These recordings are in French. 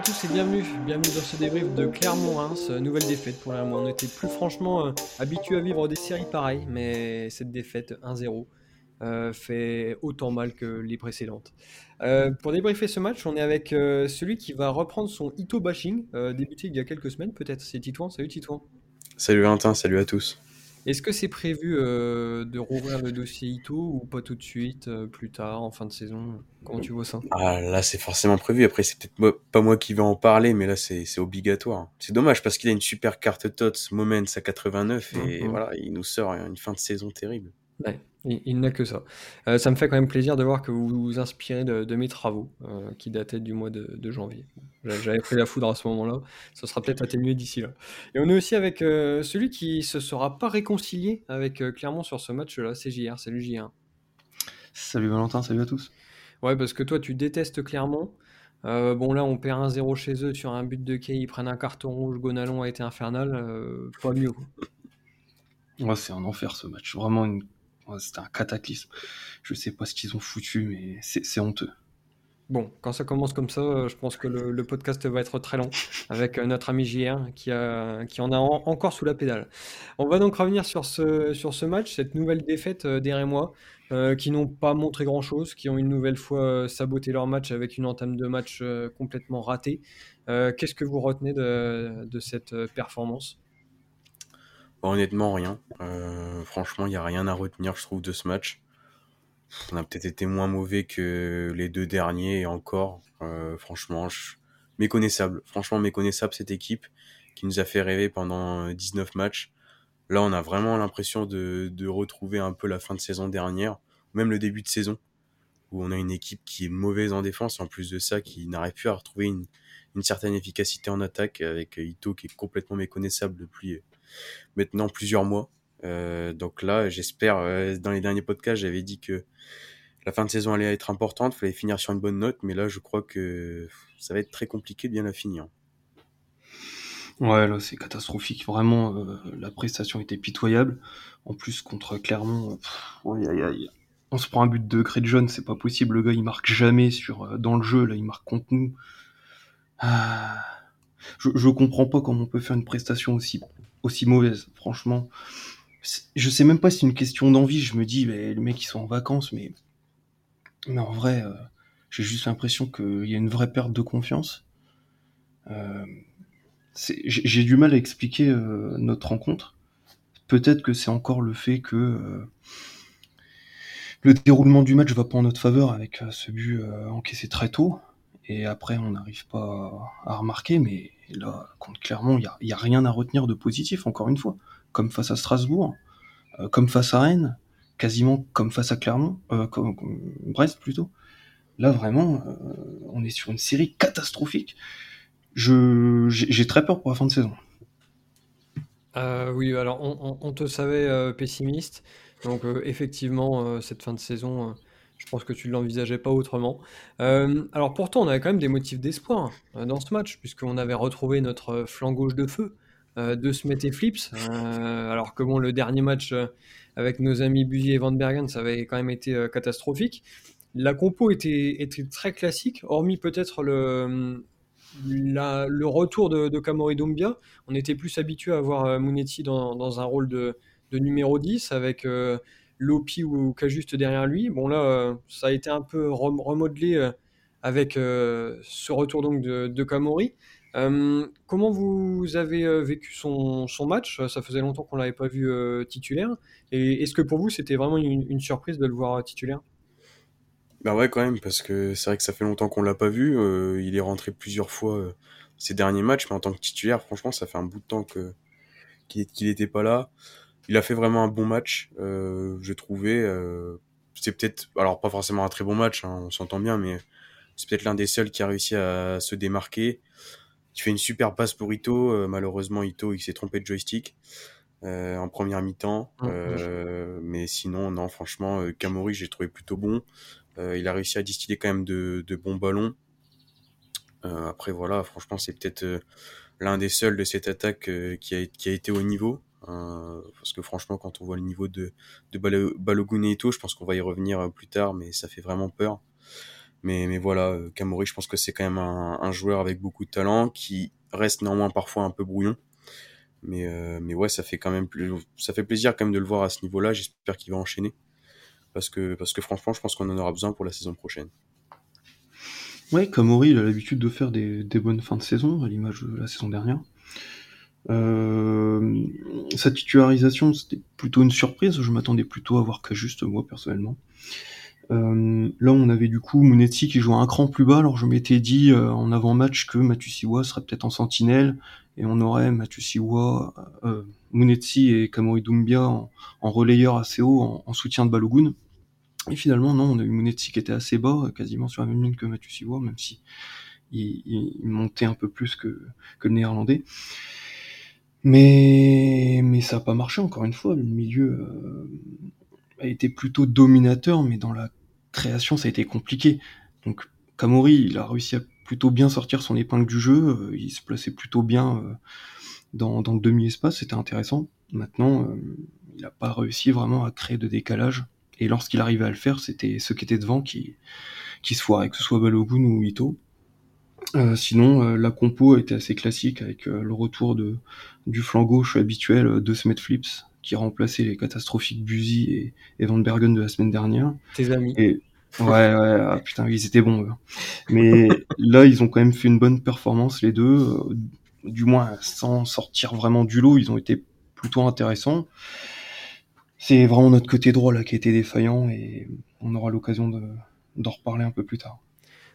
à tous et bienvenue. Bienvenue dans ce débrief de Clermont-Reims. Nouvelle défaite pour la On était plus franchement euh, habitué à vivre des séries pareilles, mais cette défaite 1-0 euh, fait autant mal que les précédentes. Euh, pour débriefer ce match, on est avec celui qui va reprendre son Ito bashing, débuté il y a quelques semaines peut-être. C'est Titouan. Salut Titouan. Salut Valentin, salut à tous. Est-ce que c'est prévu euh, de rouvrir le dossier Ito ou pas tout de suite, euh, plus tard, en fin de saison? Comment tu vois ça? Ah là, c'est forcément prévu. Après, c'est peut-être pas moi qui vais en parler, mais là, c'est obligatoire. C'est dommage parce qu'il a une super carte TOTS Moments à 89 et mhm. voilà, il nous sort une fin de saison terrible. Ouais, il, n'a que ça. Euh, ça me fait quand même plaisir de voir que vous vous inspirez de, mes travaux euh, qui dataient du mois de, janvier. J'avais pris la foudre à ce moment-là. Ça sera peut-être atténué d'ici là. Et on est aussi avec euh, celui qui se sera pas réconcilié avec Clermont sur ce match-là, c'est JR. Salut JR. Salut Valentin, salut à tous. Ouais, parce que toi, tu détestes Clermont. bon, là, on perd 1-0 chez eux sur un but de Kay. Ils prennent un carton rouge. Gonalon a été infernal. pas mieux. Ouais, c'est un enfer ce match. Vraiment une c'était un cataclysme. Je sais pas ce qu'ils ont foutu, mais c'est honteux. Bon, quand ça commence comme ça, euh, je pense que le, podcast va être très long avec euh, notre ami JR qui, qui en a encore sous la pédale. On va donc revenir sur ce, match, cette nouvelle défaite euh, des Rémois qui n'ont pas montré grand-chose, qui ont une nouvelle fois saboté leur match avec une entame de match complètement ratée. Qu'est-ce que vous retenez de cette performance? Honnêtement, rien. Euh, franchement, il n'y a rien à retenir, je trouve, de ce match. On a peut-être été moins mauvais que les deux derniers et encore. Euh, franchement, méconnaissable. Franchement, méconnaissable cette équipe qui nous a fait rêver pendant 19 matchs. Là, on a vraiment l'impression de, retrouver un peu la fin de saison dernière, même le début de saison, où on a une équipe qui est mauvaise en défense, en plus de ça, qui n'arrive plus à retrouver une certaine efficacité en attaque, avec Ito qui est complètement méconnaissable depuis maintenant plusieurs mois. Euh, donc là, j'espère, euh, dans les derniers podcasts, j'avais dit que la fin de saison allait être importante, fallait finir sur une bonne note, mais là, je crois que ça va être très compliqué de bien la finir. Ouais, là, c'est catastrophique. Vraiment, euh, la prestation était pitoyable. En plus, contre Clermont, on se prend un but de Craig John, c'est pas possible. Le gars, il marque jamais sur dans le jeu. Là, il marque contre nous. Ah. Je, je comprends pas comment on peut faire une prestation aussi aussi mauvaise, franchement. Je sais même pas si c'est une question d'envie. Je me dis, les mecs, ils sont en vacances, mais, en vrai, euh, j'ai juste l'impression qu'il y a une vraie perte de confiance. Euh, j'ai du mal à expliquer euh, notre rencontre. Peut-être que c'est encore le fait que le déroulement du match va pas en notre faveur avec ce but encaissé très tôt. Et après, on n'arrive pas à remarquer, mais là, contre Clermont, il n'y a, rien à retenir de positif, encore une fois. Comme face à Strasbourg, euh, comme face à Rennes, quasiment comme face à Clermont, euh, comme, Brest plutôt. Là, vraiment, euh, on est sur une série catastrophique. j'ai très peur pour la fin de saison. oui, alors on te savait pessimiste. Donc effectivement, cette fin de saison je pense que tu ne l'envisageais pas autrement. Euh, alors pourtant, on avait quand même des motifs d'espoir euh, dans ce match, puisqu'on avait retrouvé notre flanc gauche de feu euh, de Smet et Flips. alors que bon, le dernier match avec nos amis Buzy et Van Bergen, ça avait quand même été catastrophique. La compo était, très classique, hormis peut-être le, le retour de, de Kamori Doumbia. On était plus habitué à voir Munetti dans, un rôle de numéro 10 avec Lopi ou juste derrière lui. Bon là, euh, ça a été un peu remodelé euh, avec euh, ce retour donc de, de comment vous avez vécu son, match? Ça faisait longtemps qu'on l'avait pas vu titulaire. Et est-ce que pour vous c'était vraiment une, surprise de le voir titulaire? Bah ouais quand même parce que c'est vrai que ça fait longtemps qu'on l'a pas vu. il est rentré plusieurs fois ces derniers matchs, mais en tant que titulaire, franchement, ça fait un bout de temps qu'il n'était pas là il a fait vraiment un bon match, euh, j'ai trouvé. Euh, c'est peut-être, alors pas forcément un très bon match, hein, on s'entend bien, mais c'est peut-être l'un des seuls qui a réussi à se démarquer. Il fait une super passe pour Ito. Euh, malheureusement, Ito, il s'est trompé de joystick euh, en première mi-temps. Euh, mais sinon, non, franchement, Kamori, j'ai trouvé plutôt bon. il a réussi à distiller quand même de, de bons ballons. après, voilà, franchement, c'est peut-être l'un des seuls de cette attaque qui, a, qui a été au niveau. Euh, parce que franchement, quand on voit le niveau de, de Balogun et Ito, je pense qu'on va y revenir euh, plus tard, mais ça fait vraiment peur. Mais, mais voilà, Kamori, je pense que c'est quand même un, un, joueur avec beaucoup de talent qui reste néanmoins parfois un peu brouillon. Mais, euh, mais ouais, ça fait quand même plus, ça fait plaisir quand même de le voir à ce niveau-là. J'espère qu'il va enchaîner. Parce que, parce que franchement, je pense qu'on en aura besoin pour la saison prochaine. Ouais, Kamori, il a l'habitude de faire des, des, bonnes fins de saison, à l'image de la saison dernière. Euh, sa titularisation, c'était plutôt une surprise. Je m'attendais plutôt à voir que juste moi, personnellement. Euh, là, on avait du coup Munetsi qui jouait un cran plus bas. Alors, je m'étais dit euh, en avant-match que Matusiwa serait peut-être en sentinelle et on aurait Matusiwa, euh, et Kamori Doumbia en, relayeur assez haut en, en, soutien de Balogun. Et finalement, non, on a eu Munetsi qui était assez bas, quasiment sur la même ligne que Matusiwa, même si il, montait un peu plus que le néerlandais. Mais, mais ça n'a pas marché encore une fois. Le milieu euh, a été plutôt dominateur, mais dans la création, ça a été compliqué. Donc Kamori, il a réussi à plutôt bien sortir son épingle du jeu. Euh, il se plaçait plutôt bien euh, dans, le demi-espace. C'était intéressant. Maintenant, il n'a pas réussi vraiment à créer de décalage. Et lorsqu'il arrivait à le faire, c'était ceux qui étaient devant qui, qui se foiraient, que ce soit Balogun ou Ito. Euh, sinon, euh, la compo était assez classique avec euh, le retour de, du flanc gauche habituel de Smet Flips qui remplaçait les catastrophiques Buzy et, et, Van Bergen de la semaine dernière. Tes amis. Et, ouais, ouais, ah, putain, ils étaient bons. Eux. Mais là, ils ont quand même fait une bonne performance, les deux. du moins, sans sortir vraiment du lot, ils ont été plutôt intéressants. C'est vraiment notre côté droit là qui a été défaillant et on aura l'occasion d'en reparler un peu plus tard.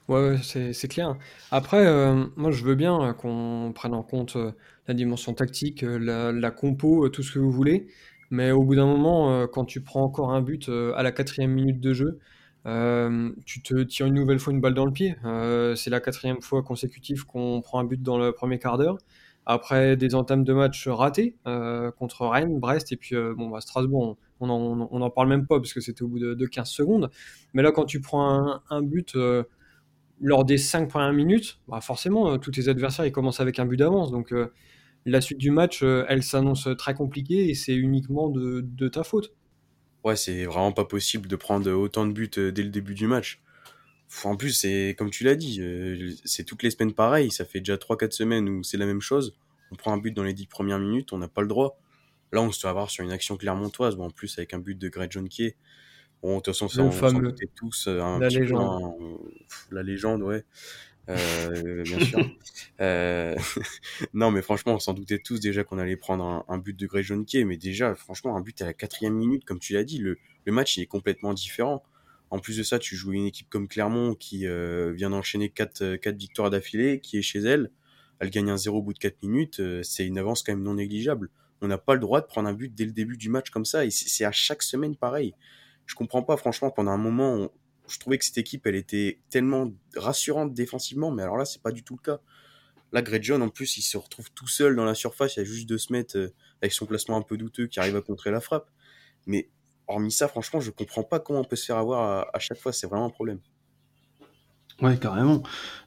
Ouais, c'est clair. Après, euh, moi, je veux bien qu'on prenne en compte euh, la dimension tactique, euh, la, compo, tout ce que vous voulez. Mais au bout d'un moment, quand tu prends encore un but à la quatrième minute de jeu, tu te tires une nouvelle fois une balle dans le pied. c'est la quatrième fois consécutive qu'on prend un but dans le premier quart d'heure. Après des entames de match ratés contre Rennes, Brest et puis bon, bah, Strasbourg, on n'en parle même pas parce que c'était au bout de, de, 15 secondes. Mais là, quand tu prends un but lors des cinq premières minutes, bah forcément, euh, tous tes adversaires ils commencent avec un but d'avance. Donc euh, la suite du match, euh, elle s'annonce très compliquée et c'est uniquement de, ta faute. Ouais, c'est vraiment pas possible de prendre autant de buts dès le début du match. En plus, c'est comme tu l'as dit, c'est toutes les semaines pareil. Ça fait déjà 3-4 semaines où c'est la même chose. On prend un but dans les 10 premières minutes, on n'a pas le droit. Là, on se doit avoir sur une action clermontoise, bon, en plus avec un but de Greg Key. Bon, de toute façon, ça, Le on s'en fameux. doutait tous. euh, Un La petit peu, légende. hein, pff, la légende, ouais. Euh, bien sûr. Euh, non, mais franchement, on s'en doutait tous déjà qu'on allait prendre un, un but de John Kay. Mais déjà, franchement, un but à la quatrième minute, comme tu l'as dit, le, le match il est complètement différent. En plus de ça, tu joues une équipe comme Clermont qui euh, vient d'enchaîner quatre, euh, quatre victoires d'affilée, qui est chez elle. Elle gagne un 0 au bout de 4 minutes. euh, c'est une avance quand même non négligeable. On n'a pas le droit de prendre un but dès le début du match comme ça. Et c'est à chaque semaine pareil. Je comprends pas, franchement, pendant un moment, je trouvais que cette équipe, elle était tellement rassurante défensivement, mais alors là, c'est pas du tout le cas. Là, Greg John, en plus, il se retrouve tout seul dans la surface, il y a juste de se euh, avec son placement un peu douteux qui arrive à contrer la frappe. Mais hormis ça, franchement, je comprends pas comment on peut se faire avoir à chaque fois, c'est vraiment un problème. Ouais, carrément.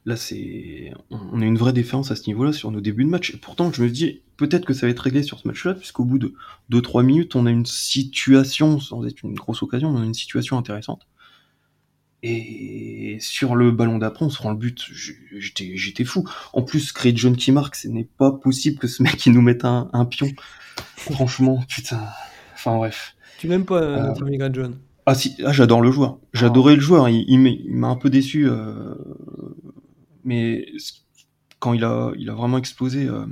Là, c'est, on a une vraie différence à ce niveau-là sur nos débuts de match. Et pourtant, je me dis, peut-être que ça va être réglé sur ce match-là, puisqu'au bout de 2-3 minutes, on a une situation, sans être une grosse occasion, on a une situation intéressante. Et sur le ballon d'après, on se rend le but. J'étais, j'étais fou. En plus, Craig John qui marque, ce n'est pas possible que ce mec il nous mette un, un pion. Franchement, putain. Enfin bref. Tu n'aimes pas euh, John Ah si, ah, j'adore le joueur. J'adorais le joueur. Il, il m'a un peu déçu, euh, mais quand il a, il a vraiment explosé euh,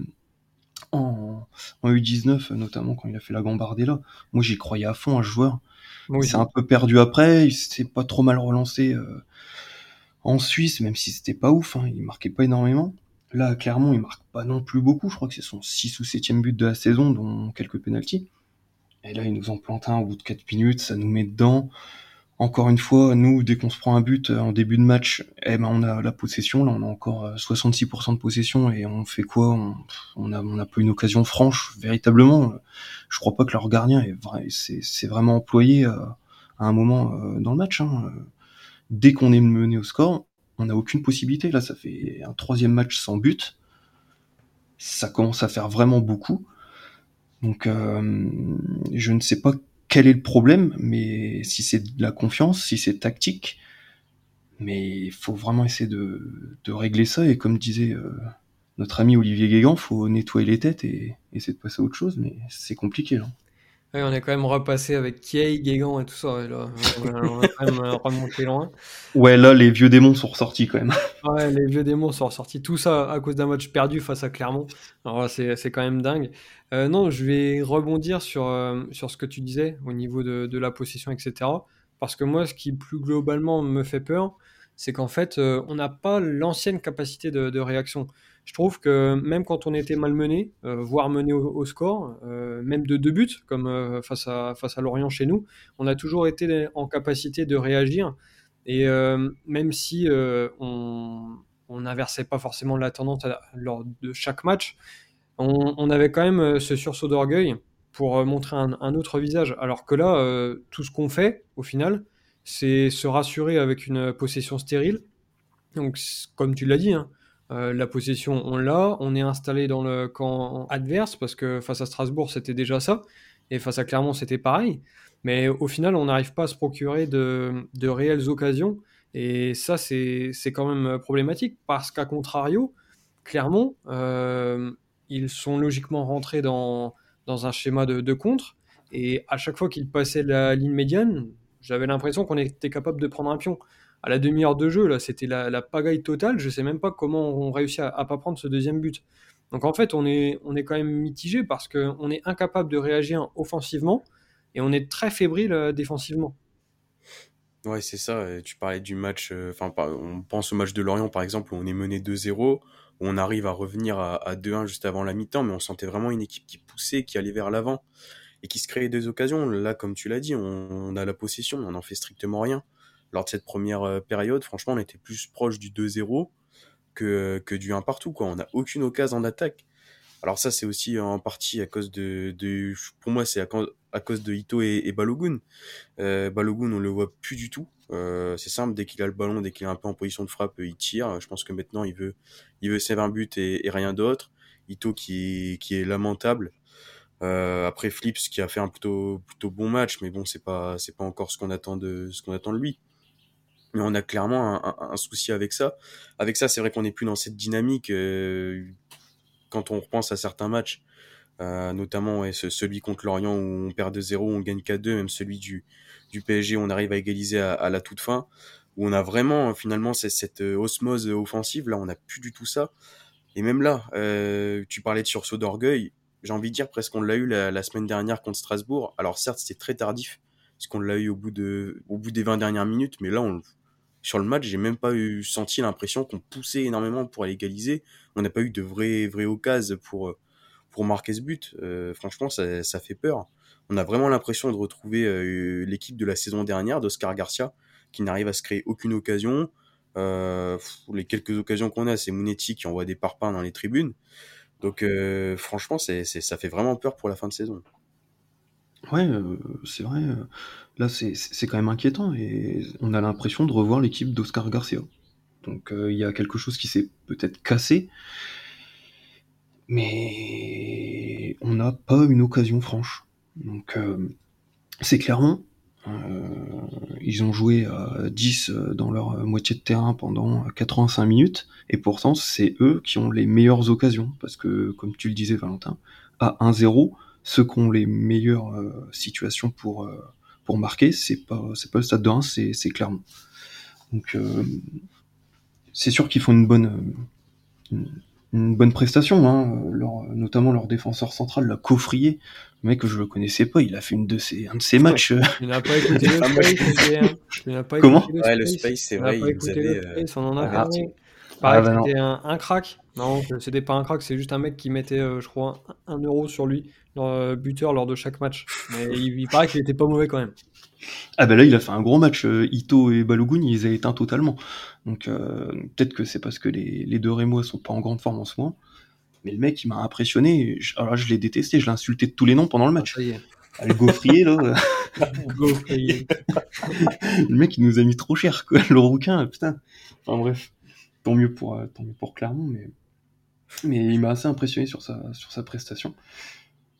en, en U19, notamment quand il a fait la Gambardella, moi j'y croyais à fond à ce joueur. Aussi. s'est un peu perdu après. Il s'est pas trop mal relancé euh, en Suisse, même si c'était pas ouf. Hein, il marquait pas énormément. Là, clairement, il marque pas non plus beaucoup. Je crois que c'est son 6 ou 7 but de la saison, dont quelques pénalties. Et là, il nous en plante un au bout de 4 minutes, ça nous met dedans. Encore une fois, nous, dès qu'on se prend un but euh, en début de match, eh ben, on a la possession. Là, on a encore euh, 66% de possession et on fait quoi? On, on a, pas une occasion franche, véritablement. Je crois pas que leur gardien est vraiment employé euh, à un moment euh, dans le match. hein. Euh, Dès qu'on est mené au score, on n'a aucune possibilité. Là, ça fait un troisième match sans but. Ça commence à faire vraiment beaucoup. Donc, euh, je ne sais pas quel est le problème, mais si c'est de la confiance, si c'est tactique, Mais il faut vraiment essayer de, régler ça. Et comme disait notre ami Olivier Guégan, faut nettoyer les têtes et essayer de passer à autre chose. Mais c'est compliqué là on est quand même repassé avec Kiei, Guégan et tout ça. là, on, a quand même euh, remonté loin. Ouais, là, les vieux démons sont ressortis quand même. Ouais, les vieux démons sont ressortis. Tout ça à cause d'un match perdu face à Clermont. Alors c'est, c'est quand même dingue. Euh, non, je vais rebondir sur, euh, sur ce que tu disais au niveau de, de, la possession, etc. Parce que moi, ce qui plus globalement me fait peur, c'est qu'en fait, on n'a pas l'ancienne capacité de, de réaction je trouve que même quand on était malmené, euh, voire mené au, score, euh, même de deux buts, comme euh, face, à, face à Lorient chez nous, on a toujours été en capacité de réagir. Et même si on n'inversait pas forcément la tendance lors de chaque match, on, avait quand même ce sursaut d'orgueil pour montrer un, un, autre visage. Alors que là, tout ce qu'on fait, au final, c'est se rassurer avec une possession stérile. Donc, comme tu l'as dit, hein, euh, la possession, on l'a. On est installé dans le camp adverse parce que face à Strasbourg, c'était déjà ça. Et face à Clermont, c'était pareil. Mais au final, on n'arrive pas à se procurer de, réelles occasions. Et ça, c'est quand même problématique parce qu'à contrario, Clermont, euh, ils sont logiquement rentrés dans, un schéma de, de contre. Et à chaque fois qu'ils passaient la ligne médiane, j'avais l'impression qu'on était capable de prendre un pion à la demi-heure de jeu, là, c'était la, pagaille totale. Je sais même pas comment on réussit à, ne pas prendre ce deuxième but. Donc en fait, on est, on est quand même mitigé parce qu'on est incapable de réagir offensivement et on est très fébrile euh, défensivement. Ouais, c'est ça. Tu parlais du match. Euh, enfin, on pense au match de Lorient, par exemple, où on est mené 2-0, où on arrive à revenir à, 2-1 juste avant la mi-temps, mais on sentait vraiment une équipe qui poussait, qui allait vers l'avant et qui se créait des occasions. Là, comme tu l'as dit, on, on, a la possession, on n'en fait strictement rien lors de cette première euh, période, franchement, on était plus proche du 2-0 que, que du 1 partout. Quoi. On n'a aucune occasion en attaque. Alors ça, c'est aussi en partie à cause de... pour moi, c'est à, cause de Ito et, Balogun. Euh, Balogun, on le voit plus du tout. Euh, c'est simple, dès qu'il a le ballon, dès qu'il est un peu en position de frappe, il tire. Je pense que maintenant, il veut, il veut un but et, et rien d'autre. Ito qui est, lamentable. Après Flips qui a fait un plutôt plutôt bon match, mais bon c'est pas c'est pas encore ce qu'on attend de ce qu'on attend de lui mais on a clairement un, souci avec ça. Avec ça, c'est vrai qu'on n'est plus dans cette dynamique euh, quand on repense à certains matchs, euh, notamment celui contre Lorient où on perd 2-0, on gagne 4-2, même celui du, PSG où on arrive à égaliser à, la toute fin, où on a vraiment finalement cette, cette osmose offensive. Là, on n'a plus du tout ça. Et même là, euh, tu parlais de sursaut d'orgueil. J'ai envie de dire presque qu'on l'a eu la, semaine dernière contre Strasbourg. Alors certes, c'était très tardif, puisqu'on l'a eu au bout, au bout des 20 dernières minutes, mais là, on, sur le match, j'ai même pas eu senti l'impression qu'on poussait énormément pour égaliser. On n'a pas eu de vraies vraies occasions pour pour marquer ce but. Euh, franchement, ça, fait peur. On a vraiment l'impression de retrouver euh, l'équipe de la saison dernière d'Oscar Garcia, qui n'arrive à se créer aucune occasion. Euh, les quelques occasions qu'on a, c'est Mounetti qui envoie des parpaings dans les tribunes. Donc, euh, franchement, ça fait vraiment peur pour la fin de saison. Ouais, euh, c'est vrai. Euh, là, c'est quand même inquiétant et on a l'impression de revoir l'équipe d'Oscar Garcia. Donc euh, il y a quelque chose qui s'est peut-être cassé, mais on n'a pas une occasion franche. Donc c'est clairement, ils ont joué à 10 dans leur moitié de terrain pendant 85 minutes, et pourtant c'est eux qui ont les meilleures occasions, parce que comme tu le disais Valentin, à 1-0, ceux qui ont les meilleures euh, situations pour, euh, pour marquer, c'est pas, c'est pas le stade de Reims, c'est, c'est clairement. Donc, euh, c'est sûr qu'ils font une bonne, une, bonne prestation, hein, leur, notamment leur défenseur central, la Coffrier. Le mec, je le connaissais pas, il a fait une de ses, un de ses matchs. Il n'a pas écouté le Space, il n'a pas Comment? le Ouais, le Space, c'est vrai, il vous avait... on en a ah, Pareil, ah, bah c'était un, un, crack. Non, c'était pas un crack, c'est juste un mec qui mettait, je crois, un, euro sur lui. Euh, buteur lors de chaque match. Mais il, paraît qu'il était pas mauvais quand même. Ah ben là, il a fait un gros match. Euh, Ito et Balogun, ils les a éteints totalement. Donc euh, peut-être que c'est parce que les, deux Rémois sont pas en grande forme en ce moment. Mais le mec, il m'a impressionné. Alors je l'ai détesté, je l'ai insulté de tous les noms pendant le match. Ah, le gaufrier, là. gaufrier. le mec, il nous a mis trop cher, quoi. Le rouquin, putain. Enfin bref. Tant mieux pour, tant mieux pour Clermont, mais, mais il m'a assez impressionné sur sa, sur sa prestation.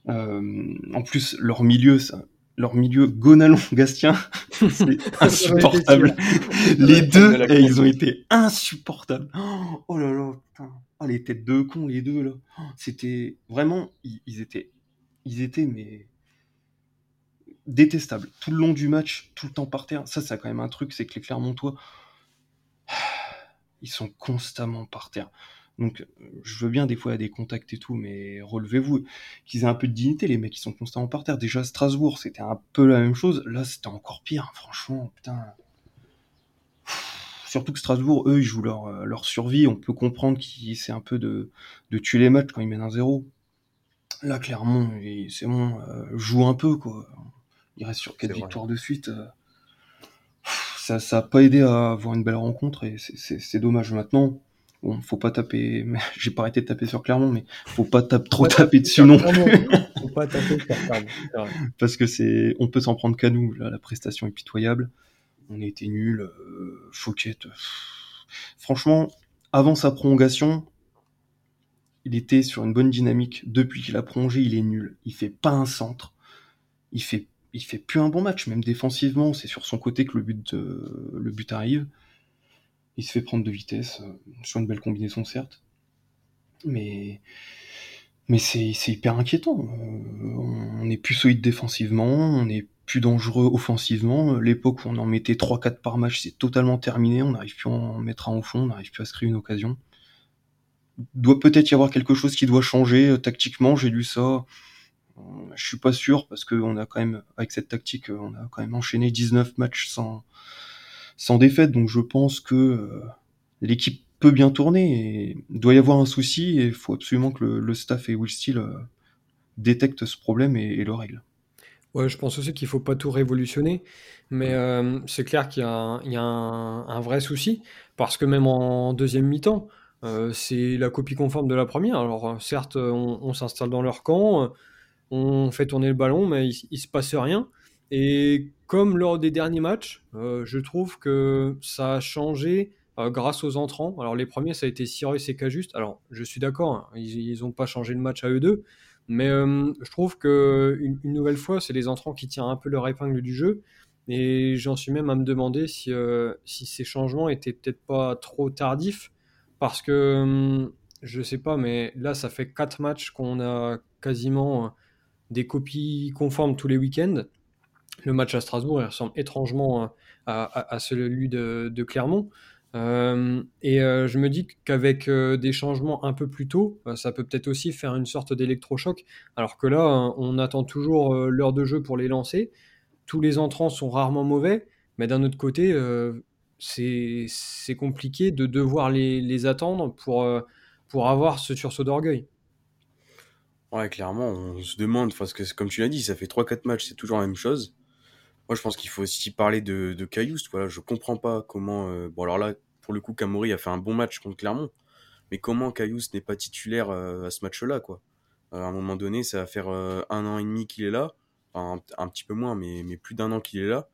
Euh, en plus, leur milieu, ça, leur milieu Gonalon-Gastien, c'est insupportable. les deux, eh, ils ont été insupportables. Oh là là, putain. Oh, les têtes de cons, les deux, là. C'était vraiment, ils, étaient, ils étaient, mais détestables. Tout le long du match, tout le temps par terre. Ça, c'est quand même un truc, c'est que les Clermontois, ils sont constamment par terre. Donc, je veux bien des fois des contacts et tout, mais relevez-vous, qu'ils aient un peu de dignité, les mecs qui sont constamment par terre. Déjà, Strasbourg, c'était un peu la même chose. Là, c'était encore pire, franchement, putain. Surtout que Strasbourg, eux, ils jouent leur, euh, leur survie. On peut comprendre qu'ils c'est un peu de, de tuer les matchs quand ils mènent un zéro. Là, clairement, c'est bon, euh, joue un peu, quoi. Il reste sur quatre victoires de suite. Euh. Ça n'a pas aidé à avoir une belle rencontre et c'est dommage. Maintenant, Bon, faut pas taper. J'ai pas arrêté de taper sur Clermont, mais faut pas trop taper dessus non faut pas taper sur Clermont. Parce que c'est, on peut s'en prendre qu'à nous. Là, la prestation est pitoyable. On a été nuls. Euh, Franchement, avant sa prolongation, il était sur une bonne dynamique. Depuis qu'il a prolongé, il est nul. Il fait pas un centre. Il fait, il fait plus un bon match, même défensivement. C'est sur son côté que le but, arrive il se fait prendre de vitesse euh, sur une belle combinaison certes, mais mais c'est hyper inquiétant. Euh, on n'est plus solide défensivement, on est plus dangereux offensivement. L'époque où on en mettait 3-4 par match, c'est totalement terminé. On n'arrive plus à en mettre un au fond, on n'arrive plus à se créer une occasion. Doit peut-être y avoir quelque chose qui doit changer euh, tactiquement. J'ai lu ça. Je suis pas sûr parce qu'on a quand même, avec cette tactique, on a quand même enchaîné 19 matchs sans, sans défaite. Donc je pense que euh, l'équipe peut bien tourner et il doit y avoir un souci et il faut absolument que le, staff et Will Steele euh, détectent ce problème et, le règlent. Ouais, je pense aussi qu'il faut pas tout révolutionner, mais euh, c'est clair qu'il y a, un, vrai souci parce que même en deuxième mi-temps, c'est la copie conforme de la première. Alors certes, on, s'installe dans leur camp, on fait tourner le ballon, mais il, il se passe rien. Et comme lors des derniers matchs, euh, je trouve que ça a changé euh, grâce aux entrants. Alors les premiers, ça a été Cyrus et Cajuste. Alors je suis d'accord, hein, ils n'ont pas changé le match à eux deux, mais euh, je trouve que une, nouvelle fois, c'est les entrants qui tirent un peu leur épingle du jeu. Et j'en suis même à me demander si, ces changements étaient peut-être pas trop tardifs, parce que je sais pas, mais là, ça fait quatre matchs qu'on a quasiment des copies conformes tous les week-ends le match à Strasbourg il ressemble étrangement à, celui de, Clermont. Euh, et euh, je me dis qu'avec euh, des changements un peu plus tôt, ça peut peut-être aussi faire une sorte d'électrochoc. Alors que là, on attend toujours l'heure de jeu pour les lancer. Tous les entrants sont rarement mauvais, mais d'un autre côté, c'est compliqué de devoir les, les attendre pour, pour avoir ce sursaut d'orgueil. Ouais, clairement, on se demande, parce que comme tu l'as dit, ça fait 3-4 matchs, c'est toujours la même chose. Moi, je pense qu'il faut aussi parler de, de. Voilà, je comprends pas comment. Euh, bon, alors là, pour le coup, Camori a fait un bon match contre Clermont. Mais comment Cayoust n'est pas titulaire euh, à ce match-là, quoi euh, À un moment donné, ça va faire un an et demi qu'il est là. Enfin, un, petit peu moins, mais, mais plus d'un an qu'il est là.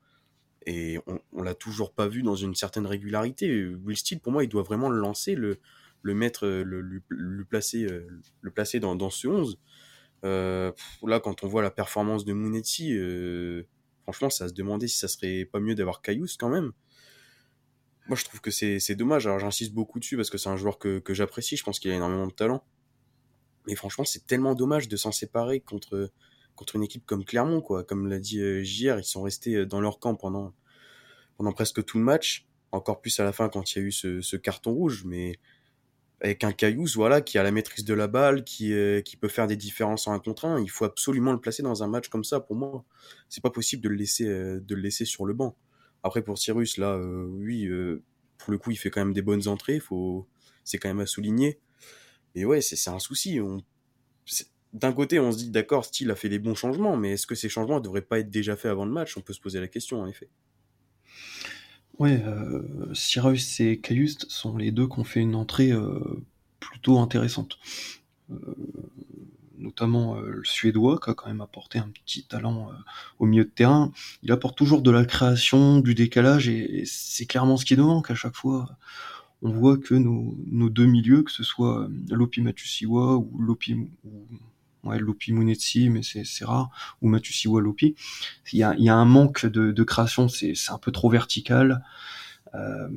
Et on, on l'a toujours pas vu dans une certaine régularité. Will Steele, pour moi, il doit vraiment le lancer, le, le mettre, le, le, placer, le placer dans, dans ce 11. là, quand on voit la performance de Mounetti, Franchement, ça se demandait si ça serait pas mieux d'avoir Caillous quand même. Moi, je trouve que c'est dommage. Alors, j'insiste beaucoup dessus parce que c'est un joueur que, que j'apprécie. Je pense qu'il a énormément de talent. Mais franchement, c'est tellement dommage de s'en séparer contre, contre une équipe comme Clermont, quoi. Comme l'a dit euh, JR, ils sont restés euh, dans leur camp pendant, pendant presque tout le match. Encore plus à la fin quand il y a eu ce, ce carton rouge. Mais avec un Caillous, voilà, qui a la maîtrise de la balle, qui, euh, qui peut faire des différences en un contre un. Il faut absolument le placer dans un match comme ça, pour moi. C'est pas possible de le laisser, euh, de le laisser sur le banc. Après, pour Cyrus, là, euh, oui, pour le coup, il fait quand même des bonnes entrées. Faut... C'est quand même à souligner. Et ouais, c'est un souci. D'un côté, on se dit, d'accord, Steele a fait des bons changements, mais est-ce que ces changements ne devraient pas être déjà faits avant le match? On peut se poser la question, en effet. Ouais, euh, Cyrus et Cailluste sont les deux qui ont fait une entrée euh, plutôt intéressante. Euh, notamment euh, le Suédois qui a quand même apporté un petit talent au milieu de terrain. Il apporte toujours de la création, du décalage et, c'est clairement ce qui nous manque à chaque fois. On voit que nos, nos deux milieux, que ce soit Lopi Matusiwa ou Lopi ouais, Lopi Munetsi, mais c'est rare, ou Matusiwa Lopi. Il y a, il y a un manque de, de création, c'est un peu trop vertical, euh,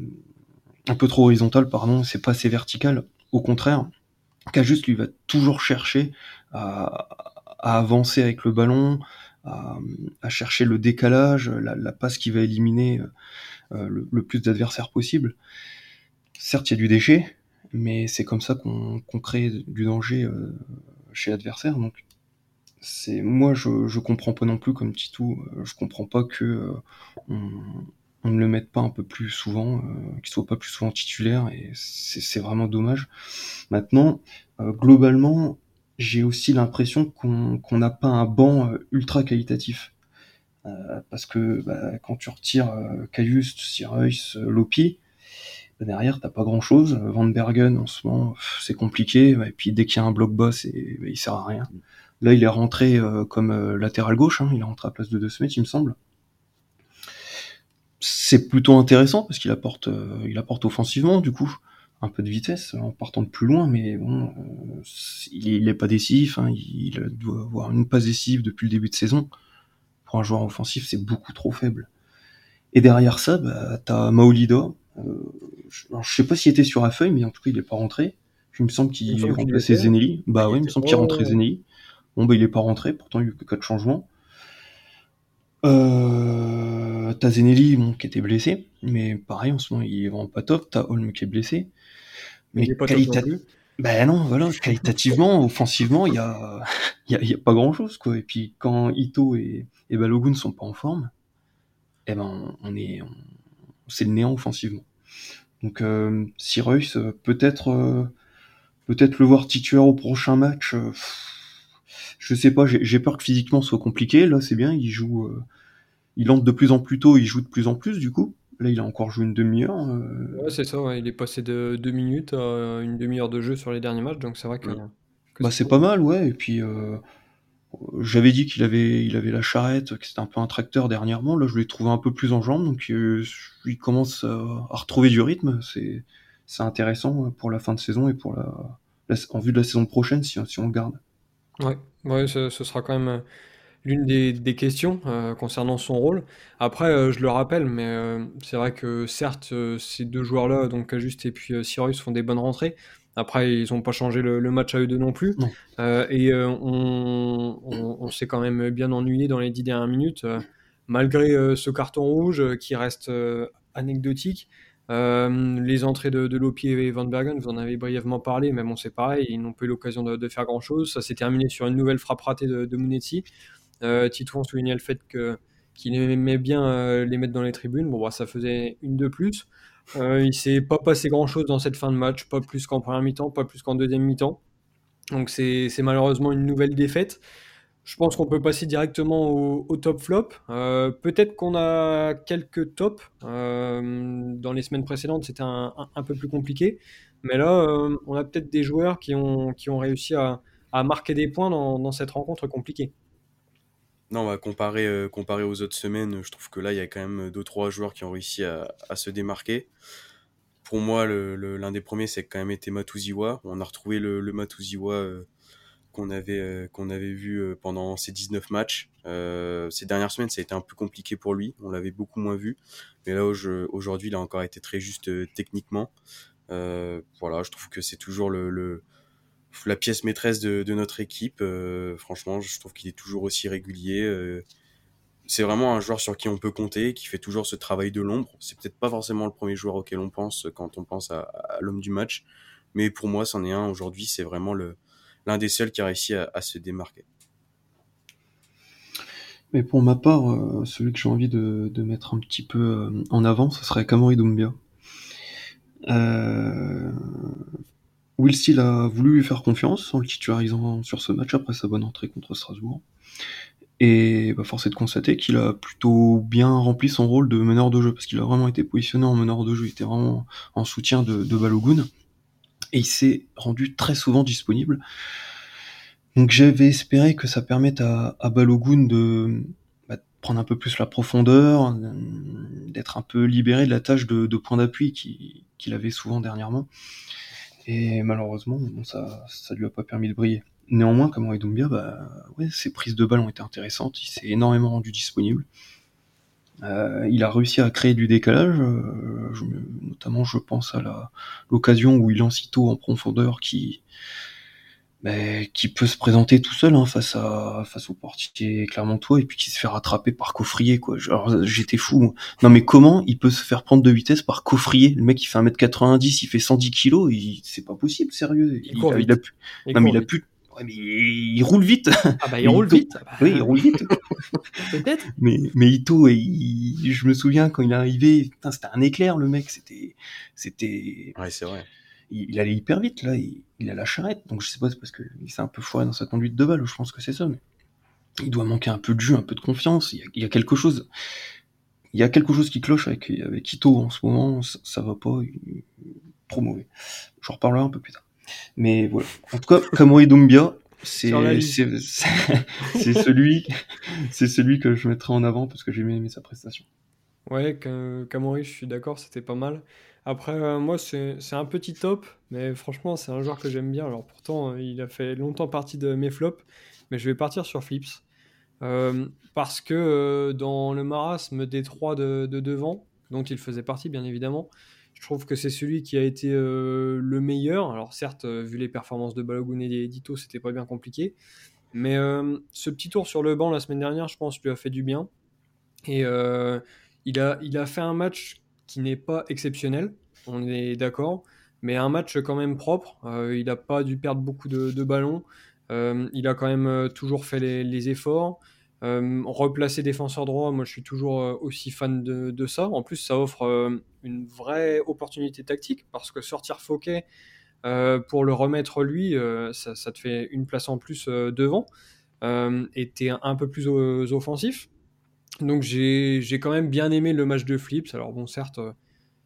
un peu trop horizontal, pardon, c'est pas assez vertical. Au contraire, Cajus lui va toujours chercher à, à avancer avec le ballon, à, à chercher le décalage, la, la, passe qui va éliminer euh, le, plus d'adversaires possible. Certes, il y a du déchet, mais c'est comme ça qu'on qu crée du danger euh, chez l'adversaire. Donc, c'est moi, je, comprends pas non plus comme Titou, euh, je comprends pas que euh, on, ne le mette pas un peu plus souvent, euh, qu'il soit pas plus souvent titulaire, et c'est vraiment dommage. Maintenant, euh, globalement, j'ai aussi l'impression qu'on n'a pas un banc euh, ultra qualitatif. parce que bah, quand tu retires Caius, Cyrus, Lopi, derrière, t'as pas grand chose. Van Bergen, en ce moment, c'est compliqué. Et puis, dès qu'il y a un bloc boss, et, bah, il sert à rien. Là, il est rentré euh, comme euh, latéral gauche. Hein, il est rentré à place de De Smet, il me semble. C'est plutôt intéressant parce qu'il apporte, euh, il apporte offensivement, du coup, un peu de vitesse en partant de plus loin. Mais bon, il, est, il est pas décisif. Hein, il doit avoir une passe décisive depuis le début de saison. Pour un joueur offensif, c'est beaucoup trop faible. Et derrière ça, bah, t'as Maolida, je, je, sais pas s'il était sur la feuille, mais en tout cas, il est pas rentré. Il me semble qu'il remplaçait Zenelli. Bah oui, il me semble qu'il rentrait Zenelli. Bon, bah, il est pas rentré, pourtant, il y a eu que 4 changements. Euh, t'as Zenelli, bon, qui était blessé, mais pareil, en ce moment, il est vraiment pas top. T'as Holm qui est blessé. Mais qualitativement, ben non, voilà, qualitativement, offensivement, il y a, y, a, y a pas grand chose, quoi. Et puis, quand Ito et, et Balogun sont pas en forme, eh ben, on est, on, c'est le néant offensivement. Donc euh, Cyrus, euh, peut-être euh, peut-être le voir titulaire au prochain match. Euh, je sais pas, j'ai peur que physiquement ce soit compliqué. Là, c'est bien, il joue, euh, il entre de plus en plus tôt, il joue de plus en plus du coup. Là, il a encore joué une demi-heure. Euh... Ouais, c'est ça. Ouais. Il est passé de deux minutes à une demi-heure de jeu sur les derniers matchs, donc c'est vrai que. Ouais. que bah, c'est pas mal, ouais. Et puis, euh, j'avais dit qu'il avait, il avait la charrette, que c'était un peu un tracteur dernièrement. Là, je l'ai trouvé un peu plus en jambes, donc euh, il commence à, retrouver du rythme. C'est, c'est intéressant pour la fin de saison et pour la, en vue de la saison prochaine si, on le garde. Ouais, ouais, ce, sera quand même l'une des, questions euh, concernant son rôle. Après, euh, je le rappelle, mais euh, c'est vrai que certes, ces deux joueurs-là, donc Ajuste et puis Cyrus, font des bonnes rentrées. Après, ils n'ont pas changé le, le, match à eux deux non plus. Non. Euh, et euh, on, on, on s'est quand même bien ennuyé dans les dix dernières minutes, euh, malgré ce carton rouge qui reste anecdotique. les entrées de, de Lopi et Van Bergen, vous en avez brièvement parlé, mais bon, c'est pareil, ils n'ont pas eu l'occasion de, de, faire grand-chose. Ça s'est terminé sur une nouvelle frappe ratée de, de Munetti. Titouan soulignait le fait que qu'il aimait bien les mettre dans les tribunes. Bon, bah, ça faisait une de plus. Euh, il s'est pas passé grand chose dans cette fin de match, pas plus qu'en première mi-temps, pas plus qu'en deuxième mi-temps. Donc c'est malheureusement une nouvelle défaite. Je pense qu'on peut passer directement au, top flop. Euh, Peut-être qu'on a quelques tops. Euh, dans les semaines précédentes, c'était un, peu plus compliqué. Mais là, euh, on a peut-être des joueurs qui ont, réussi à, marquer des points dans cette rencontre compliquée. Non, bah, comparé, euh, aux autres semaines, je trouve que là, il y a quand même deux trois joueurs qui ont réussi à, se démarquer. Pour moi, l'un des premiers, c'est quand même été Matuziwa. On a retrouvé le, le euh, qu'on avait, euh, avait vu euh, pendant ces 19 matchs. Ces dernières semaines, ça a été un peu compliqué pour lui. On l'avait beaucoup moins vu. Mais là, aujourd'hui, il a encore été très juste techniquement. voilà, je trouve que c'est toujours le la pièce maîtresse de, notre équipe. Euh, franchement, je trouve qu'il est toujours aussi régulier. Euh, c'est vraiment un joueur sur qui on peut compter, qui fait toujours ce travail de l'ombre. C'est peut-être pas forcément le premier joueur auquel on pense quand on pense à, l'homme du match, mais pour moi, c'en est un aujourd'hui. C'est vraiment l'un des seuls qui a réussi à, se démarquer. Mais pour ma part, euh, celui que j'ai envie de, mettre un petit peu en avant, ce serait Kamori Doumbia. Euh, Will Steele a voulu lui faire confiance en le titularisant sur ce match après sa bonne entrée contre Strasbourg. Et bah, force est de constater qu'il a plutôt bien rempli son rôle de meneur de jeu, parce qu'il a vraiment été positionné en meneur de jeu, il était vraiment en soutien de, Balogun, et il s'est rendu très souvent disponible. Donc j'avais espéré que ça permette à, Balogun de, bah, prendre un peu plus la profondeur, d'être un peu libéré de la tâche de point d'appui qu'il avait souvent dernièrement. Et malheureusement, bon, ça, ça lui a pas permis de briller. néanmoins, comme Doumbia, bah, ouais, ses prises de balles ont été intéressantes. Il s'est énormément rendu disponible. Euh, il a réussi à créer du décalage, euh, notamment je pense à l'occasion où il lance Ito en profondeur qui, bah, qui peut se présenter tout seul hein, face à face au portier Clermontois et puis qui se fait rattraper par Coffrier quoi. j'étais fou. Non mais comment il peut se faire prendre de vitesse par Coffrier? Le mec il fait 1m90, il fait 110 kg, il... c'est pas possible, sérieux. Il, il, a, il a pu... non mais il a pu Ouais, mais il roule vite. Ah bah il roule vite. Ah bah, oui, il roule vite. Peut-être. Mais mais Ito, il... je me souviens quand il est arrivé, c'était un éclair le mec, c'était c'était. Ouais, c'est vrai. Il, allait hyper vite là, il, il, a la charrette. Donc je sais pas, c'est parce qu'il s'est un peu foiré dans sa conduite de balle. Je pense que c'est ça. Mais il doit manquer un peu de jus, un peu de confiance. Il y a, il y a quelque chose. Il y a quelque chose qui cloche avec, avec Ito en ce moment. Ça, ça va pas. Il... Trop mauvais. J'en reparlerai un peu plus tard. Mais voilà. En tout cas, Kamori Doumbia, c'est celui, c'est celui que je mettrai en avant parce que j'ai aimé sa prestation. Ouais, Kamori, je suis d'accord, c'était pas mal. Après, euh, moi, c'est un petit top, mais franchement, c'est un joueur que j'aime bien. Alors pourtant, euh, il a fait longtemps partie de mes flops, mais je vais partir sur Flips. Euh, parce que dans le marasme des trois de, de, devant, dont il faisait partie, bien évidemment, je trouve que c'est celui qui a été euh, le meilleur. Alors certes, euh, vu les performances de Balogun et d'Ito, c'était pas bien compliqué. Mais euh, ce petit tour sur le banc la semaine dernière, je pense, lui a fait du bien. Et il, a, fait un match qui n'est pas exceptionnel, on est d'accord, mais un match quand même propre. il n'a pas dû perdre beaucoup de, ballons. il a quand même toujours fait les efforts. Euh, replacer défenseur droit, moi je suis toujours euh, aussi fan de, ça. En plus, ça offre euh, une vraie opportunité tactique parce que sortir Fouquet pour le remettre lui, ça, te fait une place en plus devant et t'es un, un peu plus offensif. Donc j'ai quand même bien aimé le match de Flips. Alors bon, certes,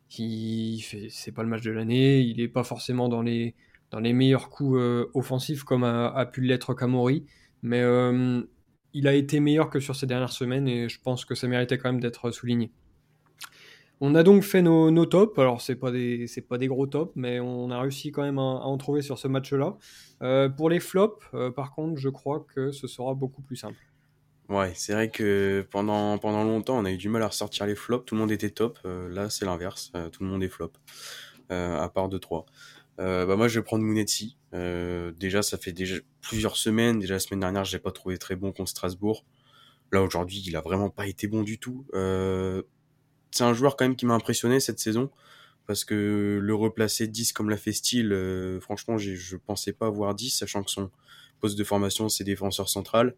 c'est pas le match de l'année, il est pas forcément dans les, meilleurs coups offensifs comme a, pu l'être Kamori, mais il a été meilleur que sur ces dernières semaines et je pense que ça méritait quand même d'être souligné. On a donc fait nos, tops, alors c'est pas des pas des gros tops, mais on a réussi quand même à, en trouver sur ce match-là. Euh, pour les flops, euh, par contre, je crois que ce sera beaucoup plus simple. Ouais, c'est vrai que pendant, pendant longtemps, on a eu du mal à ressortir les flops. Tout le monde était top. Euh, là, c'est l'inverse. tout le monde est flop. à part 2-3. Euh, bah moi, je vais prendre Mounetzi. Euh, déjà, ça fait déjà plusieurs semaines. Déjà la semaine dernière, je l'ai pas trouvé très bon contre Strasbourg. Là aujourd'hui, il a vraiment pas été bon du tout. Euh, c'est un joueur quand même qui m'a impressionné cette saison parce que le replacer 10 comme l'a fait Style, euh, franchement, je pensais pas avoir 10, sachant que son poste de formation c'est défenseur central.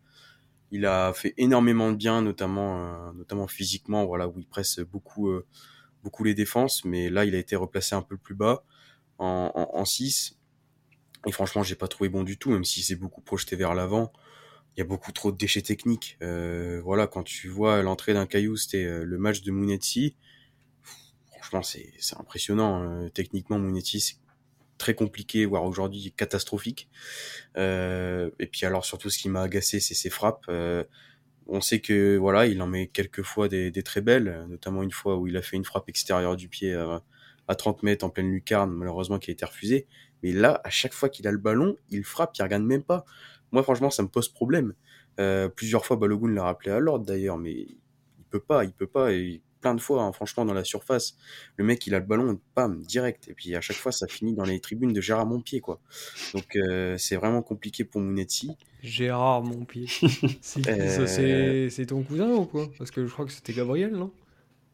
Il a fait énormément de bien, notamment euh, notamment physiquement, voilà où il presse beaucoup beaucoup les défenses, mais là il a été replacé un peu plus bas en, 6. Et franchement, j'ai pas trouvé bon du tout, même si c'est beaucoup projeté vers l'avant. Il y a beaucoup trop de déchets techniques. Euh, voilà, quand tu vois l'entrée d'un caillou, c'était euh, le match de Mounetti. Franchement, c'est impressionnant. Euh, techniquement, Mounetti, c'est très compliqué, voire aujourd'hui catastrophique. et puis alors, surtout, ce qui m'a agacé, c'est ses frappes. on sait que voilà, il en met quelques fois des, très belles, notamment une fois où il a fait une frappe extérieure du pied à 30 mètres en pleine lucarne, malheureusement qui a été refusé. Mais là, à chaque fois qu'il a le ballon, il frappe, il regarde même pas. Moi, franchement, ça me pose problème. Euh, plusieurs fois, Balogun l'a rappelé à l'ordre d'ailleurs, mais il peut pas, il peut pas. Et plein de fois, hein, franchement, dans la surface, le mec, il a le ballon, pam, direct. Et puis à chaque fois, ça finit dans les tribunes de Gérard Montpied, quoi. Donc euh, c'est vraiment compliqué pour Mounetti. Gérard Montpied. Euh, c'est ton cousin ou quoi? Parce que je crois que c'était Gabriel, non?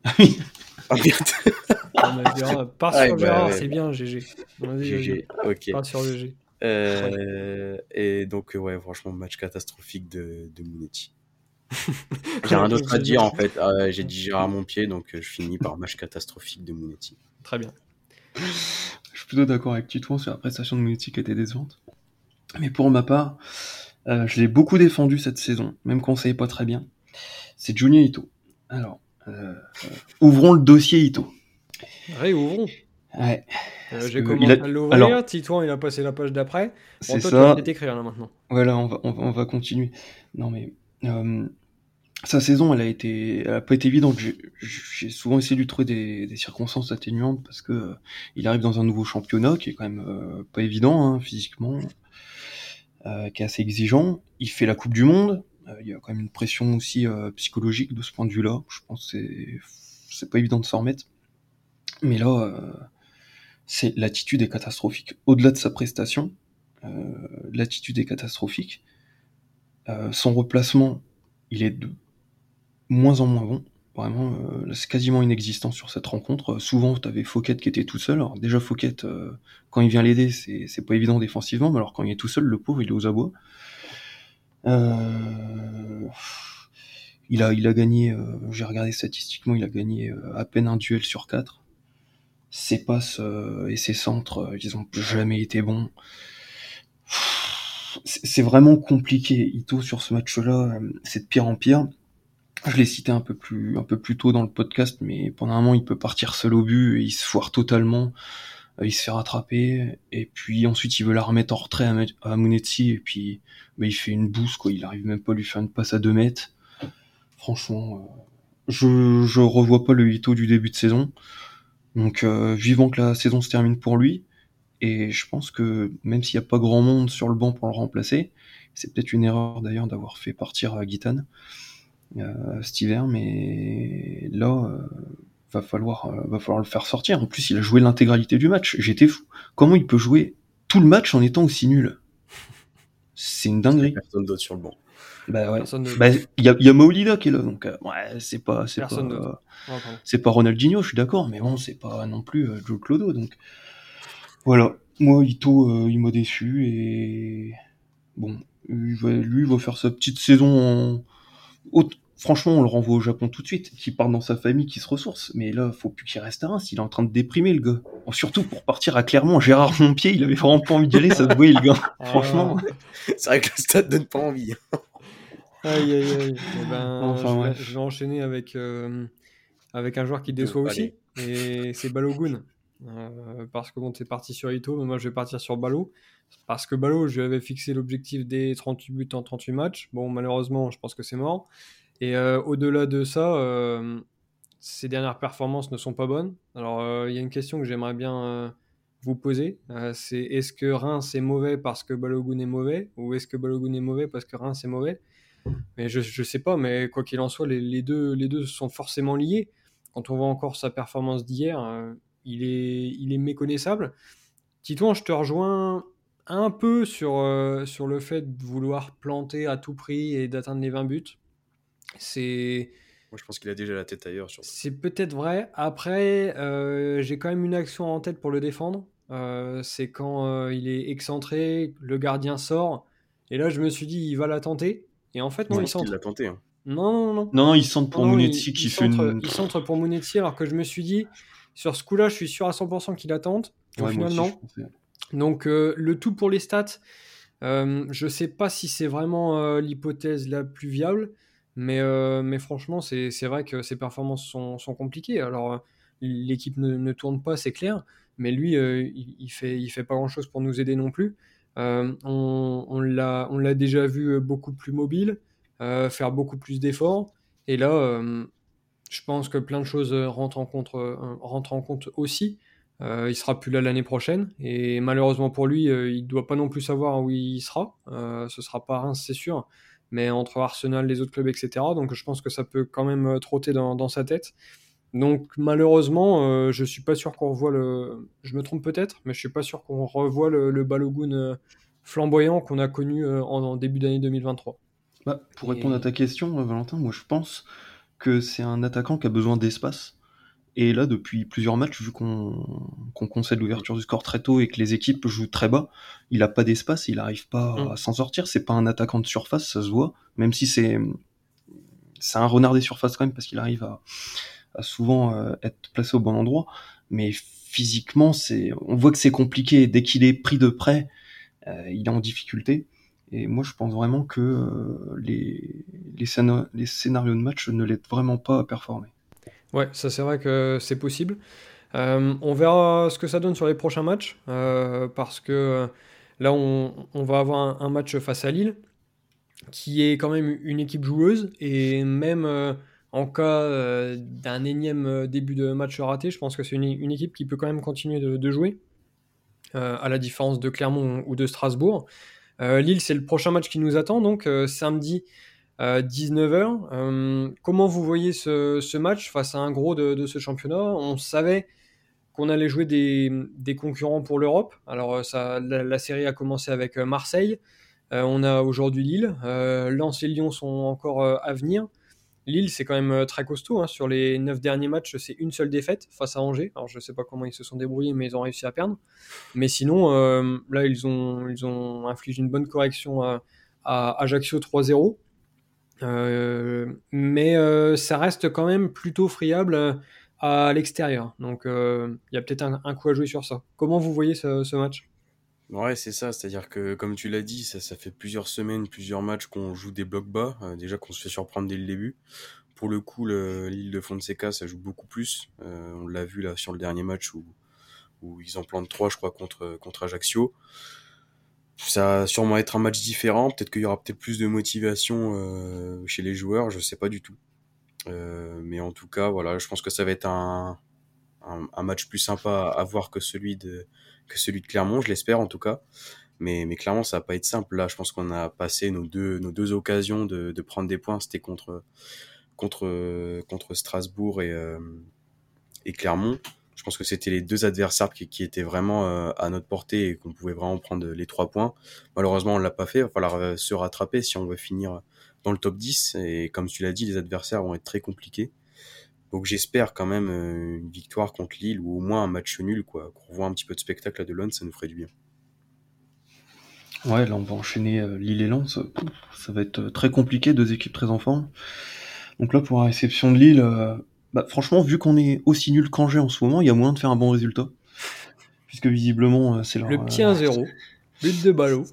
Ah merde. Part sur Gérard, c'est bien, GG. GG, ok. Sur. Euh, et donc, ouais, franchement, match catastrophique de, de Mounetti. J'ai rien d'autre à dire en fait. Ah j'ai dit Gérard mon pied, donc euh, je finis par match catastrophique de Mounetti. Très bien. Je suis plutôt d'accord avec Titouan sur la prestation de Mounetti qui était décevante. Mais pour ma part, euh, je l'ai beaucoup défendu cette saison, même qu'on ne savait pas très bien. C'est Junior Ito. Alors, euh, ouvrons le dossier Ito. Réouvrons. Ouais. Euh, j'ai commencé à l'ouvrir, Titouan il a passé la page d'après. c'est ça. Tu écrire là maintenant. Voilà, on va, on va, continuer. Non mais sa saison, elle a été, elle a pas été évidente. J'ai souvent essayé de lui trouver des, des circonstances atténuantes parce que euh, il arrive dans un nouveau championnat qui est quand même euh, pas évident hein, physiquement. qui est assez exigeant. Il fait la Coupe du Monde. il y a quand même une pression aussi psychologique de ce point de vue-là. Je pense que c'est pas évident de s'en remettre. Mais là, c'est l'attitude est catastrophique. Au-delà de sa prestation, l'attitude est catastrophique. Son replacement, il est de moins en moins bon. Vraiment, euh, c'est quasiment inexistant sur cette rencontre. souvent, tu avais Fouquet qui était tout seul. Alors déjà, Fouquet, euh, quand il vient l'aider, c'est, pas évident défensivement, mais alors quand il est tout seul, le pauvre, il est aux abois. Euh, il a, il a gagné, j'ai regardé statistiquement, il a gagné à peine un duel sur quatre. Ses passes et ses centres, ils ont jamais été bons. C'est vraiment compliqué, Ito, sur ce match-là. C'est de pire en pire. Je l'ai cité un peu plus un peu plus tôt dans le podcast, mais pendant un moment il peut partir seul au but et il se foire totalement, euh, il se fait rattraper et puis ensuite il veut la remettre en retrait à, à et puis bah, il fait une bouse quoi, il arrive même pas à lui faire une passe à 2 mètres. Franchement, euh, je je revois pas le Hito du début de saison, donc euh, vivant que la saison se termine pour lui et je pense que même s'il n'y a pas grand monde sur le banc pour le remplacer, c'est peut-être une erreur d'ailleurs d'avoir fait partir Guitane. Euh, cet hiver, mais là, euh, va falloir, euh, va falloir le faire sortir. En plus, il a joué l'intégralité du match. J'étais fou. Comment il peut jouer tout le match en étant aussi nul? C'est une dinguerie. Personne d'autre sur le banc. Bah ouais. Bah, il y, a, y a Maolida qui est là, donc ouais, c'est pas, c'est pas, c'est pas Ronaldinho, je suis d'accord, mais bon, c'est pas non plus Joe Clodo, donc voilà. Moi, Ito, il m'a déçu et bon, lui, il va faire sa petite saison en, franchement, on le renvoie au Japon tout de suite, qui part dans sa famille, qui se ressource. Mais là, faut plus qu'il reste à Reims. Il est en train de déprimer, le gars. Surtout pour partir à Clermont, Gérard Montpied, il avait vraiment pas envie d'y aller, ça se voyait, le gars. Ah. Franchement. C'est vrai que le stade donne pas envie. aïe, aïe, aïe. Eh ben, je, vais, enchaîner avec, euh, avec un joueur qui déçoit aussi. Et c'est Balogun. Euh, parce que bon, t'es parti sur Ito, mais moi je vais partir sur Balo. Parce que Balo, je lui avais fixé l'objectif des 38 buts en 38 matchs. Bon, malheureusement, je pense que c'est mort. Et euh, au-delà de ça, euh, ces dernières performances ne sont pas bonnes. Alors, euh, il y a une question que j'aimerais bien vous poser. c'est est-ce que Reims est mauvais parce que Balogun est mauvais ou est-ce que Balogun est mauvais parce que Reims est mauvais? Mais je ne sais pas, mais quoi qu'il en soit, les, deux, les deux sont forcément liés. Quand on voit encore sa performance d'hier, il, est, il est méconnaissable. Titouan, je te rejoins un peu sur, sur le fait de vouloir planter à tout prix et d'atteindre les 20 buts. C'est. Moi, je pense qu'il a déjà la tête ailleurs. C'est peut-être vrai. Après, euh, j'ai quand même une action en tête pour le défendre. Euh, c'est quand euh, il est excentré, le gardien sort. Et là, je me suis dit, il va la tenter. Et en fait, non, il centre. Il l'a tenté. Hein. Non, non, non. Non, il centre pour Mounetzi qui fait une. Il centre pour Mounetzi, alors que je me suis dit, sur ce coup-là, je suis sûr à 100% qu'il la tente. Donc, le tout pour les stats. je sais pas si c'est vraiment l'hypothèse la plus viable. Mais, euh, mais franchement, c'est vrai que ses performances sont, sont compliquées. Alors, l'équipe ne, ne, tourne pas, c'est clair, mais lui, euh, il, il, fait, il fait pas grand-chose pour nous aider non plus. Euh, on on l'a déjà vu beaucoup plus mobile, faire beaucoup plus d'efforts. Et là, je pense que plein de choses rentrent en compte, rentrent en compte aussi. il sera plus là l'année prochaine. Et malheureusement pour lui, il ne doit pas non plus savoir où il sera. ce sera pas Reims, c'est sûr mais entre Arsenal, les autres clubs, etc. Donc je pense que ça peut quand même euh, trotter dans, sa tête. Donc malheureusement, euh, je suis pas sûr qu'on revoit le. Je me trompe peut-être, mais je suis pas sûr qu'on revoit le, Balogun euh, flamboyant qu'on a connu en, début d'année 2023. Bah, pour répondre à ta question, Valentin, moi je pense que c'est un attaquant qui a besoin d'espace et là, depuis plusieurs matchs, vu qu'on concède l'ouverture du score très tôt et que les équipes jouent très bas, il a pas d'espace, il n'arrive pas à mm. s'en sortir. C'est pas un attaquant de surface, ça se voit. Même si c'est c'est un renard des surfaces quand même parce qu'il arrive à, souvent euh, être placé au bon endroit. Mais physiquement, c'est on voit que c'est compliqué. Dès qu'il est pris de près, euh, il est en difficulté. Et moi, je pense vraiment que euh, les, les, scénarios de match ne l'aident vraiment pas à performer. Ouais, ça c'est vrai que c'est possible. Euh, on verra ce que ça donne sur les prochains matchs, euh, parce que là on, va avoir un, match face à Lille, qui est quand même une équipe joueuse, et même en cas d'un énième début de match raté, je pense que c'est une, équipe qui peut quand même continuer de, jouer, à la différence de Clermont ou de Strasbourg. Lille, c'est le prochain match qui nous attend, donc samedi 19h. comment vous voyez ce, match face à un gros de, ce championnat? On savait qu'on allait jouer des, concurrents pour l'Europe. Alors la, série a commencé avec Marseille. on a aujourd'hui Lille. Lens et Lyon sont encore à venir. Lille, c'est quand même euh, très costaud. Hein. Sur les 9 derniers matchs, c'est une seule défaite face à Angers. Alors, je ne sais pas comment ils se sont débrouillés, mais ils ont réussi à perdre. Mais sinon, euh, là, ils ont, infligé une bonne correction à, Ajaccio 3-0. Euh, mais ça reste quand même plutôt friable à l'extérieur. Donc, il y a peut-être un, coup à jouer sur ça. Comment vous voyez ce match? Ouais, c'est ça. C'est-à-dire que, comme tu l'as dit, ça, ça fait plusieurs semaines, plusieurs matchs qu'on joue des blocs bas. Euh, déjà qu'on se fait surprendre dès le début. Pour le coup, l'île de Fonseca, ça joue beaucoup plus. Euh, on l'a vu là sur le dernier match où, où ils en plantent trois, je crois, contre, contre Ajaccio. Ça va sûrement être un match différent. Peut-être qu'il y aura peut-être plus de motivation euh, chez les joueurs. Je sais pas du tout. Mais en tout cas, voilà, je pense que ça va être un, un, match plus sympa à voir que celui de que celui de Clermont, je l'espère en tout cas. Mais, mais clairement, ça va pas être simple. Là, je pense qu'on a passé nos deux, nos deux occasions de, de prendre des points. C'était contre, contre, contre Strasbourg et, euh, et Clermont. Je pense que c'était les deux adversaires qui, qui étaient vraiment euh, à notre portée et qu'on pouvait vraiment prendre les trois points. Malheureusement, on l'a pas fait. Il va falloir euh, se rattraper si on veut finir dans le top 10. Et comme tu l'as dit, les adversaires vont être très compliqués. Donc j'espère quand même euh, une victoire contre Lille ou au moins un match nul, quoi. Qu'on voit un petit peu de spectacle à Delon, ça nous ferait du bien. Ouais, là on va enchaîner euh, Lille et Lens. Ça va être euh, très compliqué, deux équipes très en forme. Donc là pour la réception de Lille, bah, franchement vu qu'on est aussi nul qu'Angers en ce moment, il y a moyen de faire un bon résultat. Puisque visiblement c'est Le petit 1-0, but de ballot.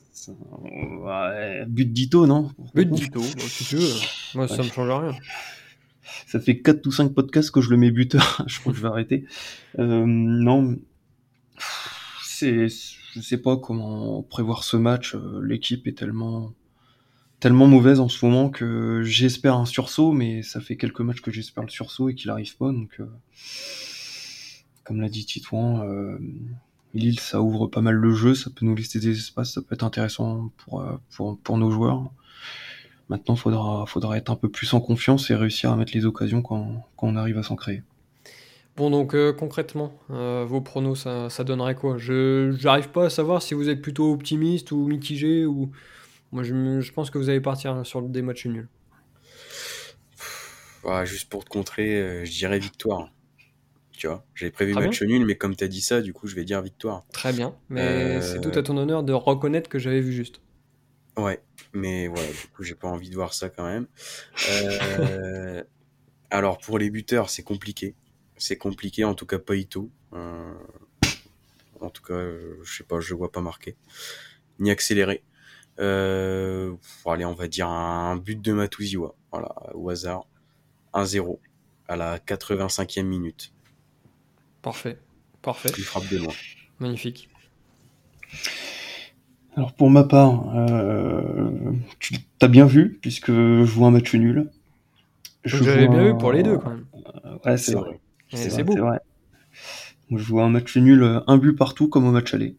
Ouais, but d'Ito, non? But d'Ito, bah, si tu veux. Moi ça me change rien ça fait 4 ou 5 podcasts que je le mets buteur. je crois que je vais arrêter. Euh, non, c'est, je sais pas comment prévoir ce match. Euh, l'équipe est tellement, tellement mauvaise en ce moment que j'espère un sursaut, mais ça fait quelques matchs que j'espère le sursaut et qu'il arrive pas. Donc, euh, comme l'a dit Titouan, Lille, ça ouvre pas mal le jeu, ça peut nous laisser des espaces, ça peut être intéressant pour, pour, pour nos joueurs. Maintenant, faudra, faudra être un peu plus en confiance et réussir à mettre les occasions quand, quand on arrive à s'en créer. Bon, donc euh, concrètement, euh, vos pronos, ça, ça, donnerait quoi? Je n'arrive pas à savoir si vous êtes plutôt optimiste ou mitigé. ou Moi, je, je pense que vous allez partir sur des matchs nuls. juste pour te contrer, euh, je dirais victoire. Tu vois, j'avais prévu match nul, mais comme tu as dit ça, du coup, je vais dire victoire. Très bien, mais c'est tout à ton honneur de reconnaître que j'avais vu juste. Ouais, mais voilà, du coup, j'ai pas envie de voir ça quand même. Euh, alors, pour les buteurs, c'est compliqué. C'est compliqué, en tout cas, pas Ito. Euh, en tout cas, je sais pas, je vois pas marqué. Ni accéléré. Euh, allez, on va dire un but de Matuziwa. Voilà, au hasard. 1-0 à la 85e minute. Parfait. Parfait. Il frappe de loin. Magnifique. Alors pour ma part, euh, tu as bien vu, puisque je vois un match nul. J'avais bien vu pour les deux quand même. Euh, ouais, c'est vrai. C'est beau. Vrai. je vois un match nul, un but partout comme au match aller.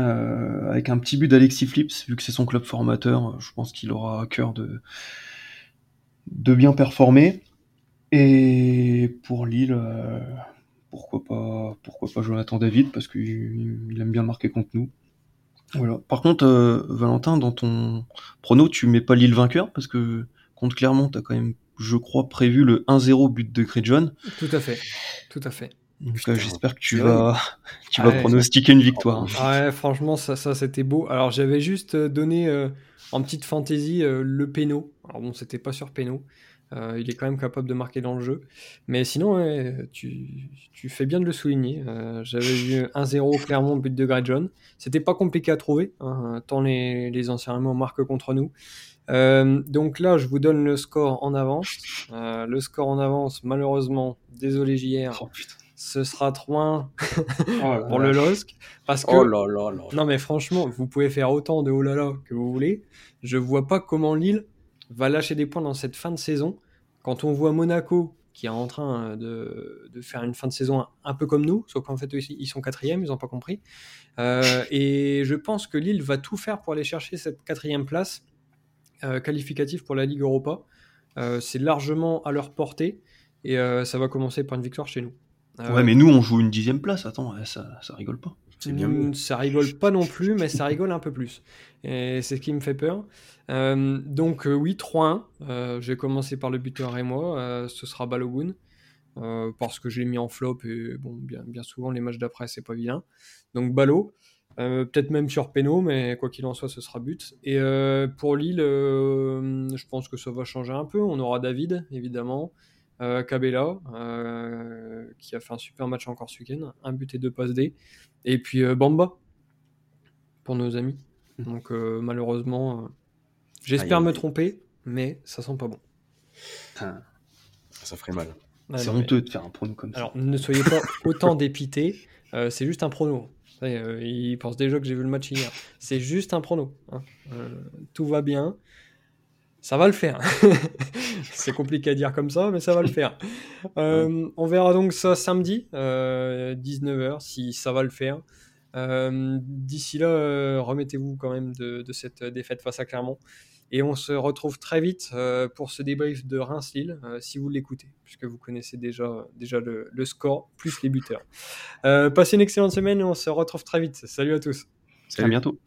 Euh, avec un petit but d'Alexis Flips, vu que c'est son club formateur, je pense qu'il aura à cœur de, de bien performer. Et pour Lille, euh, pourquoi pas, pourquoi pas Jonathan David, parce qu'il aime bien marquer contre nous. Voilà. Par contre, euh, Valentin, dans ton prono, tu mets pas Lille vainqueur parce que contre Clermont, tu as quand même, je crois, prévu le 1-0 but de John. Tout à fait, tout à fait. Donc j'espère que tu vas, tu vas pronostiquer une victoire. Ouais, franchement, ça, ça c'était beau. Alors j'avais juste euh, donné euh, en petite fantaisie le péno. Alors bon, c'était pas sur péno. Euh, il est quand même capable de marquer dans le jeu. Mais sinon, tu, fais bien de le souligner. Euh, j'avais vu 1-0 clairement but de Greg John. C'était pas compliqué à trouver, hein, tant les, les anciens Allemands marquent contre nous. Euh, donc là, je vous donne le score en avance. le score en avance, malheureusement, désolé JR, oh, ce sera 3-1 pour le LOSC. Parce que, oh là là là. non mais franchement, vous pouvez faire autant de oh là là que vous voulez. Je vois pas comment Lille va lâcher des points dans cette fin de saison. Quand on voit Monaco qui est en train de, de, faire une fin de saison un, peu comme nous, sauf qu'en fait, ils sont quatrième, ils n'ont pas compris. et je pense que Lille va tout faire pour aller chercher cette quatrième place qualificative pour la Ligue Europa. C'est largement à leur portée, et ça va commencer par une victoire chez nous. ouais, mais nous, on joue une dixième place, attends, ça, ça rigole pas. Bien mm, ça rigole pas non plus, mais ça rigole un peu plus. Et c'est ce qui me fait peur. Euh, donc euh, oui, 3-1. Euh, je vais commencer par le buteur et moi. ce sera Balogun. parce que j'ai mis en flop et bon, bien, bien souvent les matchs d'après c'est pas vilain. Donc Balo. Peut-être même sur Peno, mais quoi qu'il en soit, ce sera but. Et pour Lille, je pense que ça va changer un peu. On aura David, évidemment. Cabella, qui a fait un super match encore ce week-end. Un but et deux passes D. Et puis Bamba, pour nos amis. Donc malheureusement, J'espère me tromper, mais ça sent pas bon. Ça ferait mal. c'est honteux de faire un prono comme ça. Alors, ne soyez pas autant dépité. Euh, c'est juste un prono. Euh, il pense déjà que j'ai vu le match hier. C'est juste un prono. Hein. Euh, tout va bien. Ça va le faire. c'est compliqué à dire comme ça, mais ça va le faire. on verra donc ça samedi, 19h, si ça va le faire. D'ici là, remettez-vous quand même de, de, cette défaite face à Clermont. Et on se retrouve très vite euh, pour ce débrief de Reims-Lille, euh, si vous l'écoutez, puisque vous connaissez déjà, déjà le, score, plus les buteurs. Euh, passez une excellente semaine et on se retrouve très vite. Salut à tous. Salut. À bientôt.